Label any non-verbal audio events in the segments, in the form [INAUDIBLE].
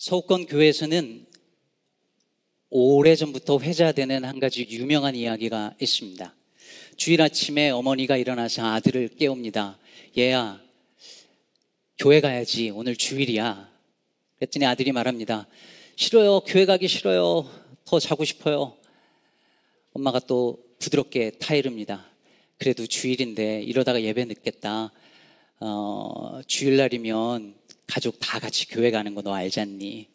서울권 교회에서는 오래전부터 회자되는 한 가지 유명한 이야기가 있습니다. 주일 아침에 어머니가 일어나서 아들을 깨웁니다. 얘야, 교회 가야지. 오늘 주일이야. 그랬더니 아들이 말합니다. 싫어요. 교회 가기 싫어요. 더 자고 싶어요. 엄마가 또 부드럽게 타이릅니다. 그래도 주일인데 이러다가 예배 늦겠다. 어, 주일날이면 가족 다 같이 교회 가는 거 너 알잖니?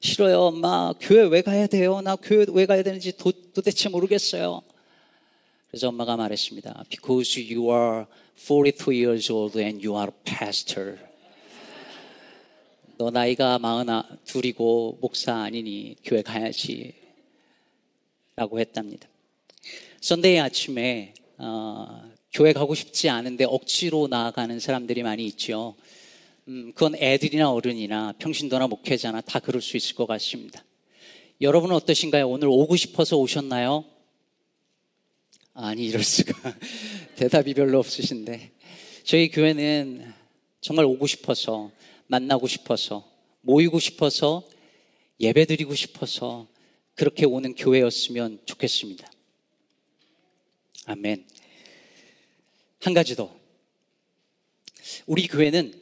싫어요, 엄마. 교회 왜 가야 돼요? 나 교회 왜 가야 되는지 도, 도대체 모르겠어요. 그래서 엄마가 말했습니다. Because you are 42 years old and you are a pastor. 너 나이가 마흔 둘이고 목사 아니니 교회 가야지. 라고 했답니다. 썬데이 아침에 어, 교회 가고 싶지 않은데 억지로 나아가는 사람들이 많이 있죠. 음, 그건 애들이나 어른이나 평신도나 목회자나 다 그럴 수 있을 것 같습니다. 여러분은 어떠신가요? 오늘 오고 싶어서 오셨나요? 아니, 이럴 수가. [LAUGHS] 대답이 별로 없으신데. 저희 교회는 정말 오고 싶어서, 만나고 싶어서, 모이고 싶어서, 예배 드리고 싶어서, 그렇게 오는 교회였으면 좋겠습니다. 아멘. 한 가지 더. 우리 교회는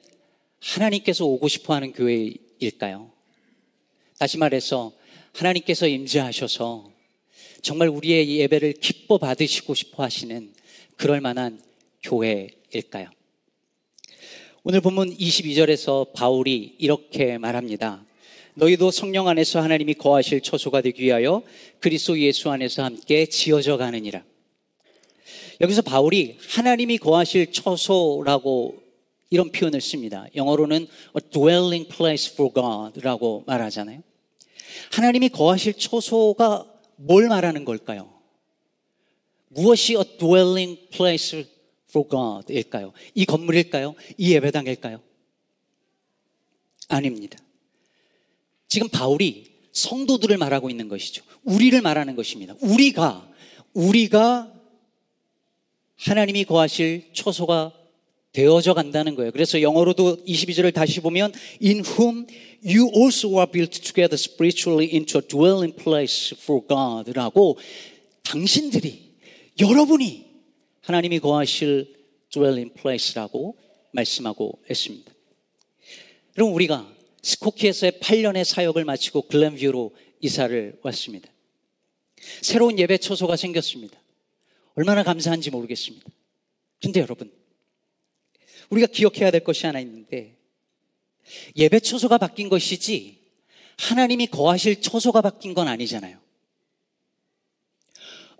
하나님께서 오고 싶어 하는 교회일까요? 다시 말해서 하나님께서 임재하셔서 정말 우리의 예배를 기뻐 받으시고 싶어 하시는 그럴 만한 교회일까요? 오늘 본문 22절에서 바울이 이렇게 말합니다. 너희도 성령 안에서 하나님이 거하실 처소가 되기 위하여 그리스도 예수 안에서 함께 지어져 가느니라. 여기서 바울이 하나님이 거하실 처소라고 이런 표현을 씁니다. 영어로는 a dwelling place for God라고 말하잖아요. 하나님이 거하실 처소가 뭘 말하는 걸까요? 무엇이 a dwelling place for God일까요? 이 건물일까요? 이 예배당일까요? 아닙니다. 지금 바울이 성도들을 말하고 있는 것이죠. 우리를 말하는 것입니다. 우리가, 우리가 하나님이 거하실 처소가 되어져 간다는 거예요. 그래서 영어로도 22절을 다시 보면 In whom you also are built together spiritually into a dwelling place for God라고 당신들이 여러분이 하나님이 거하실 dwelling place라고 말씀하고 있습니다. 그럼 우리가 스코키에서의 8년의 사역을 마치고 글램뷰로 이사를 왔습니다. 새로운 예배 처소가 생겼습니다. 얼마나 감사한지 모르겠습니다. 근데 여러분, 우리가 기억해야 될 것이 하나 있는데 예배 처소가 바뀐 것이지 하나님이 거하실 처소가 바뀐 건 아니잖아요.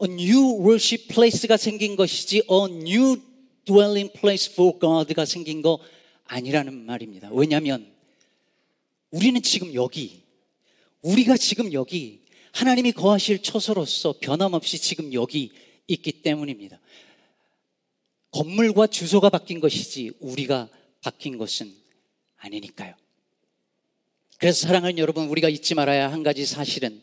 A new worship place가 생긴 것이지 a new dwelling place for God가 생긴 거 아니라는 말입니다. 왜냐하면 우리는 지금 여기 우리가 지금 여기 하나님이 거하실 처소로서 변함없이 지금 여기 있기 때문입니다. 건물과 주소가 바뀐 것이지 우리가 바뀐 것은 아니니까요. 그래서 사랑하는 여러분, 우리가 잊지 말아야 한 가지 사실은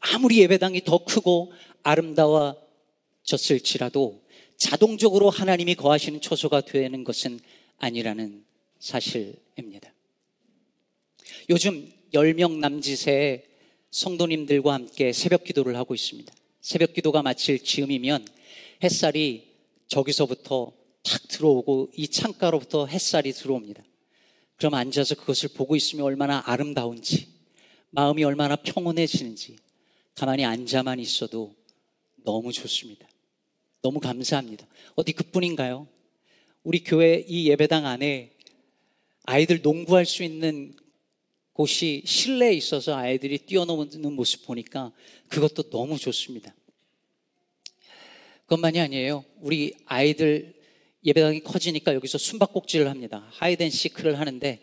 아무리 예배당이 더 크고 아름다워졌을지라도 자동적으로 하나님이 거하시는 초소가 되는 것은 아니라는 사실입니다. 요즘 10명 남짓의 성도님들과 함께 새벽 기도를 하고 있습니다. 새벽 기도가 마칠 즈음이면 햇살이 저기서부터 탁 들어오고 이 창가로부터 햇살이 들어옵니다. 그럼 앉아서 그것을 보고 있으면 얼마나 아름다운지, 마음이 얼마나 평온해지는지, 가만히 앉아만 있어도 너무 좋습니다. 너무 감사합니다. 어디 그뿐인가요? 우리 교회 이 예배당 안에 아이들 농구할 수 있는 곳이 실내에 있어서 아이들이 뛰어노는 모습 보니까 그것도 너무 좋습니다. 그것만이 아니에요. 우리 아이들 예배당이 커지니까 여기서 숨바꼭질을 합니다. 하이덴 시크를 하는데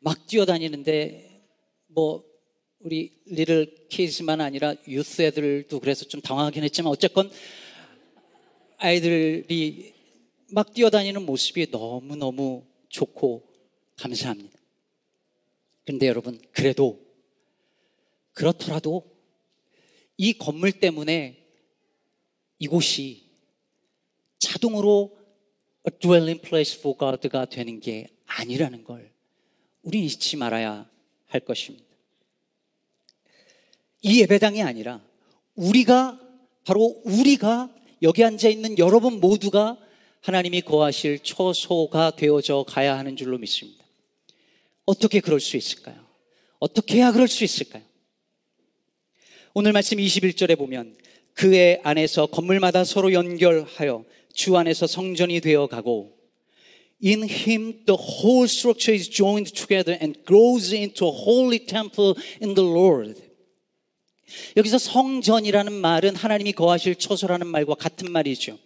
막 뛰어다니는데 뭐 우리 리를 키즈만 아니라 유스 애들도 그래서 좀 당황하긴 했지만 어쨌건 아이들이 막 뛰어다니는 모습이 너무너무 좋고 감사합니다. 근데 여러분, 그래도 그렇더라도 이 건물 때문에 이곳이 자동으로 a dwelling place for God가 되는 게 아니라는 걸 우리 잊지 말아야 할 것입니다. 이 예배당이 아니라 우리가 바로 우리가 여기 앉아 있는 여러분 모두가 하나님이 거하실 초소가 되어져 가야 하는 줄로 믿습니다. 어떻게 그럴 수 있을까요? 어떻게 해야 그럴 수 있을까요? 오늘 말씀 21절에 보면 그의 안에서 건물마다 서로 연결하여 주 안에서 성전이 되어 가고 In him the whole structure is joined together and grows into a holy temple in the Lord. 여기서 성전이라는 말은 하나님이 거하실 처소라는 말과 같은 말이죠.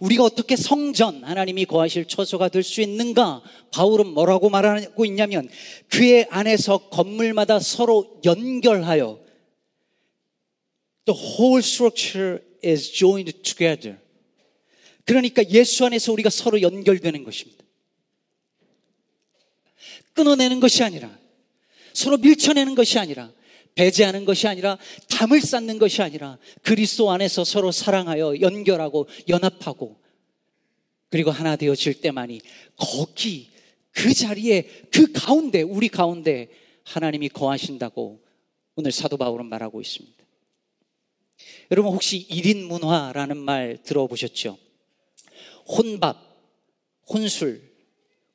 우리가 어떻게 성전, 하나님이 거하실 처소가 될 수 있는가? 바울은 뭐라고 말하고 있냐면 그의 안에서 건물마다 서로 연결하여 The whole structure is joined together. 그러니까 예수 안에서 우리가 서로 연결되는 것입니다. 끊어내는 것이 아니라 서로 밀쳐내는 것이 아니라 배제하는 것이 아니라 담을 쌓는 것이 아니라 그리스도 안에서 서로 사랑하여 연결하고 연합하고 그리고 하나 되어질 때만이 거기 그 자리에 그 가운데 우리 가운데 하나님이 거하신다고 오늘 사도 바울은 말하고 있습니다. 여러분 혹시 1인 문화라는 말 들어보셨죠? 혼밥, 혼술,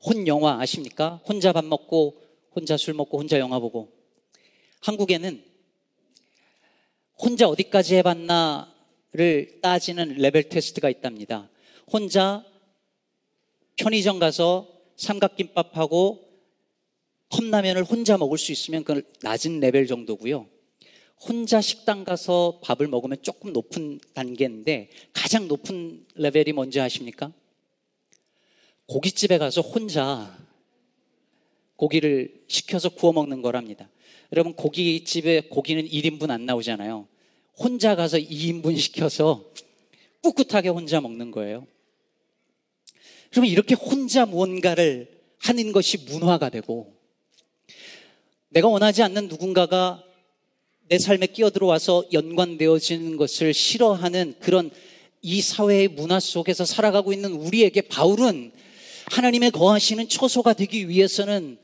혼영화 아십니까? 혼자 밥 먹고 혼자 술 먹고 혼자 영화 보고 한국에는 혼자 어디까지 해봤나를 따지는 레벨 테스트가 있답니다. 혼자 편의점 가서 삼각김밥하고 컵라면을 혼자 먹을 수 있으면 그건 낮은 레벨 정도고요. 혼자 식당 가서 밥을 먹으면 조금 높은 단계인데 가장 높은 레벨이 뭔지 아십니까? 고깃집에 가서 혼자 고기를 시켜서 구워 먹는 거랍니다. 여러분 고깃집에 고기는 1인분 안 나오잖아요. 혼자 가서 2인분 시켜서 꿋꿋하게 혼자 먹는 거예요. 그러면 이렇게 혼자 무언가를 하는 것이 문화가 되고 내가 원하지 않는 누군가가 내 삶에 끼어들어와서 연관되어지는 것을 싫어하는 그런 이 사회의 문화 속에서 살아가고 있는 우리에게 바울은 하나님의 거하시는 처소가 되기 위해서는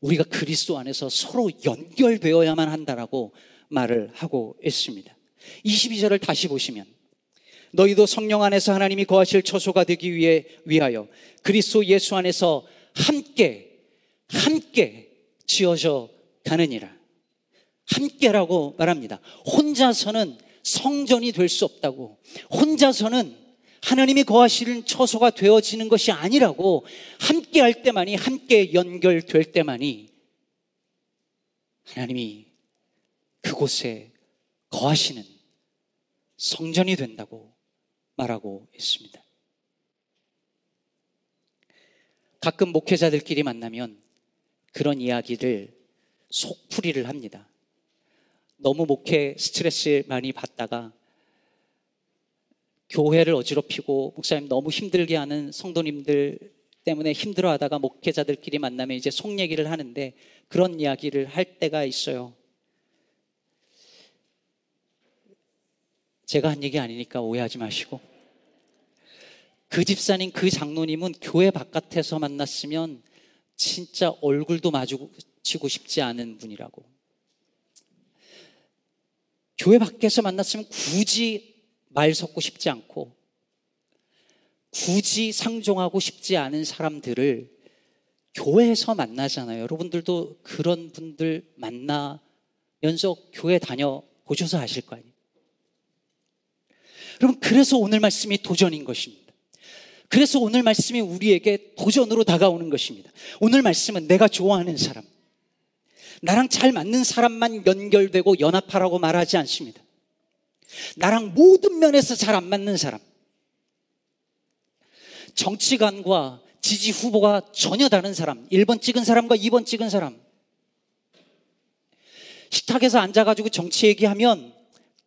우리가 그리스도 안에서 서로 연결되어야만 한다라고 말을 하고 있습니다. 22절을 다시 보시면 너희도 성령 안에서 하나님이 거하실 처소가 되기 위해 위하여 그리스도 예수 안에서 함께 함께 지어져 가느니라. 함께라고 말합니다. 혼자서는 성전이 될 수 없다고. 혼자서는 하나님이 거하시는 처소가 되어지는 것이 아니라고 함께 할 때만이 함께 연결될 때만이 하나님이 그곳에 거하시는 성전이 된다고 말하고 있습니다. 가끔 목회자들끼리 만나면 그런 이야기를 속풀이를 합니다. 너무 목회 스트레스 많이 받다가 교회를 어지럽히고 목사님 너무 힘들게 하는 성도님들 때문에 힘들어 하다가 목회자들끼리 만나면 이제 속 얘기를 하는데 그런 이야기를 할 때가 있어요. 제가 한 얘기 아니니까 오해하지 마시고. 그 집사님, 그 장로님은 교회 바깥에서 만났으면 진짜 얼굴도 마주치고 싶지 않은 분이라고. 교회 밖에서 만났으면 굳이 말 섞고 싶지 않고 굳이 상종하고 싶지 않은 사람들을 교회에서 만나잖아요. 여러분들도 그런 분들 만나면서 교회 다녀 보셔서 아실 거 아니에요. 여러분, 그래서 오늘 말씀이 도전인 것입니다. 그래서 오늘 말씀이 우리에게 도전으로 다가오는 것입니다. 오늘 말씀은 내가 좋아하는 사람, 나랑 잘 맞는 사람만 연결되고 연합하라고 말하지 않습니다. 나랑 모든 면에서 잘 안 맞는 사람. 정치관과 지지 후보가 전혀 다른 사람. 1번 찍은 사람과 2번 찍은 사람. 식탁에서 앉아가지고 정치 얘기하면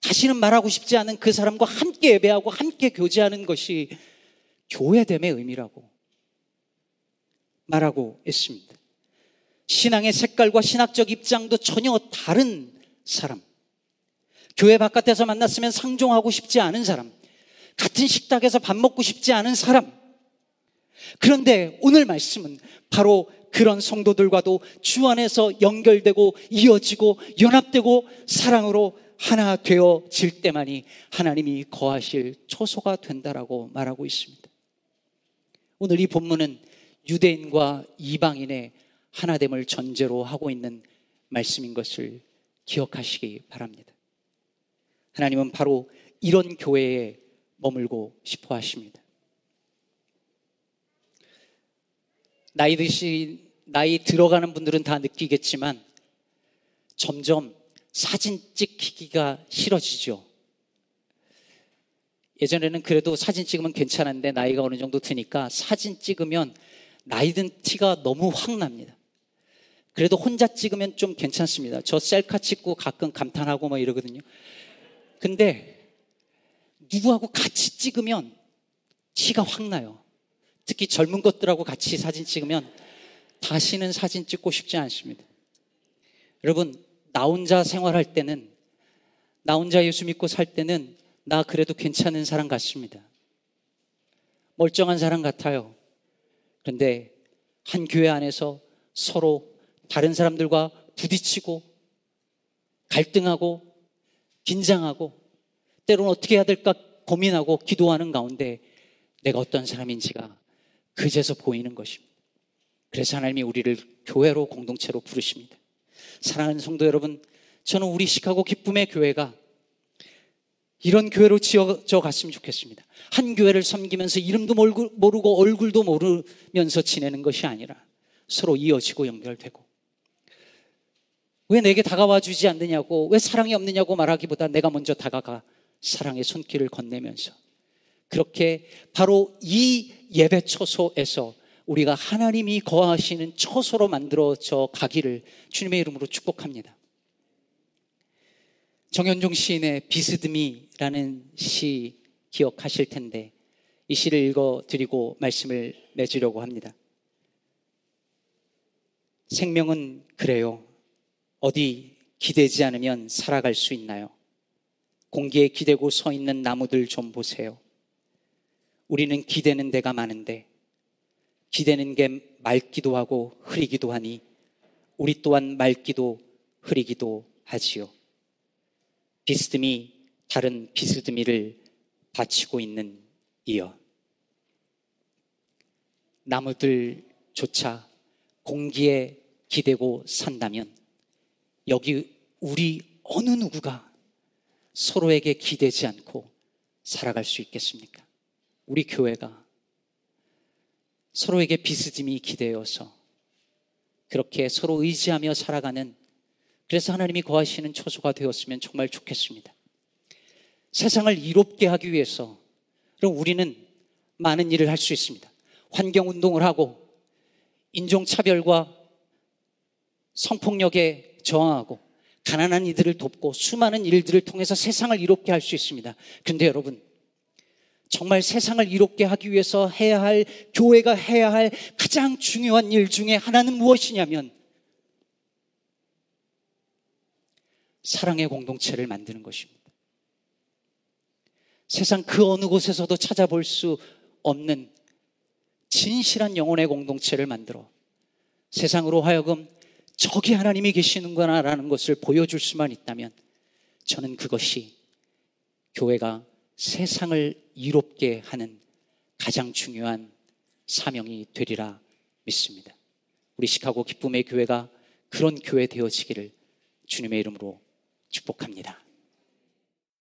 다시는 말하고 싶지 않은 그 사람과 함께 예배하고 함께 교제하는 것이 교회됨의 의미라고 말하고 있습니다. 신앙의 색깔과 신학적 입장도 전혀 다른 사람. 교회 바깥에서 만났으면 상종하고 싶지 않은 사람. 같은 식탁에서 밥 먹고 싶지 않은 사람. 그런데 오늘 말씀은 바로 그런 성도들과도 주 안에서 연결되고 이어지고 연합되고 사랑으로 하나 되어질 때만이 하나님이 거하실 초소가 된다라고 말하고 있습니다. 오늘 이 본문은 유대인과 이방인의 하나됨을 전제로 하고 있는 말씀인 것을 기억하시기 바랍니다. 하나님은 바로 이런 교회에 머물고 싶어 하십니다. 나이 드시, 나이 들어가는 분들은 다 느끼겠지만 점점 사진 찍히기가 싫어지죠. 예전에는 그래도 사진 찍으면 괜찮은데 나이가 어느 정도 드니까 사진 찍으면 나이 든 티가 너무 확 납니다. 그래도 혼자 찍으면 좀 괜찮습니다. 저 셀카 찍고 가끔 감탄하고 뭐 이러거든요. 근데 누구하고 같이 찍으면 티가 확 나요. 특히 젊은 것들하고 같이 사진 찍으면 다시는 사진 찍고 싶지 않습니다. 여러분, 나 혼자 생활할 때는, 나 혼자 예수 믿고 살 때는 나 그래도 괜찮은 사람 같습니다. 멀쩡한 사람 같아요. 그런데 한 교회 안에서 서로 다른 사람들과 부딪히고 갈등하고 긴장하고 때로는 어떻게 해야 될까 고민하고 기도하는 가운데 내가 어떤 사람인지가 그제서 보이는 것입니다. 그래서 하나님이 우리를 교회로 공동체로 부르십니다. 사랑하는 성도 여러분, 저는 우리 시카고 기쁨의 교회가 이런 교회로 지어져 갔으면 좋겠습니다. 한 교회를 섬기면서 이름도 모르고 얼굴도 모르면서 지내는 것이 아니라 서로 이어지고 연결되고 왜 내게 다가와 주지 않느냐고 왜 사랑이 없느냐고 말하기보다 내가 먼저 다가가 사랑의 손길을 건네면서 그렇게 바로 이 예배 처소에서 우리가 하나님이 거하시는 처소로 만들어져 가기를 주님의 이름으로 축복합니다. 정현종 시인의 비스듬이라는 시 기억하실 텐데 이 시를 읽어 드리고 말씀을 맺으려고 합니다. 생명은 그래요. 어디 기대지 않으면 살아갈 수 있나요? 공기에 기대고 서 있는 나무들 좀 보세요. 우리는 기대는 데가 많은데 기대는 게 맑기도 하고 흐리기도 하니 우리 또한 맑기도 흐리기도 하지요. 비스듬히 다른 비스듬히를 바치고 있는 이여. 나무들조차 공기에 기대고 산다면 여기 우리 어느 누구가 서로에게 기대지 않고 살아갈 수 있겠습니까? 우리 교회가 서로에게 비스듬히 기대어서 그렇게 서로 의지하며 살아가는 그래서 하나님이 거하시는 처소가 되었으면 정말 좋겠습니다. 세상을 이롭게 하기 위해서 그럼 우리는 많은 일을 할 수 있습니다. 환경 운동을 하고 인종차별과 성폭력에 저항하고 가난한 이들을 돕고 수많은 일들을 통해서 세상을 이롭게 할 수 있습니다. 근데 여러분, 정말 세상을 이롭게 하기 위해서 해야 할, 교회가 해야 할 가장 중요한 일 중에 하나는 무엇이냐면, 사랑의 공동체를 만드는 것입니다. 세상 그 어느 곳에서도 찾아볼 수 없는 진실한 영혼의 공동체를 만들어 세상으로 하여금 저기 하나님이 계시는구나라는 것을 보여줄 수만 있다면 저는 그것이 교회가 세상을 이롭게 하는 가장 중요한 사명이 되리라 믿습니다. 우리 시카고 기쁨의 교회가 그런 교회 되어지기를 주님의 이름으로 축복합니다.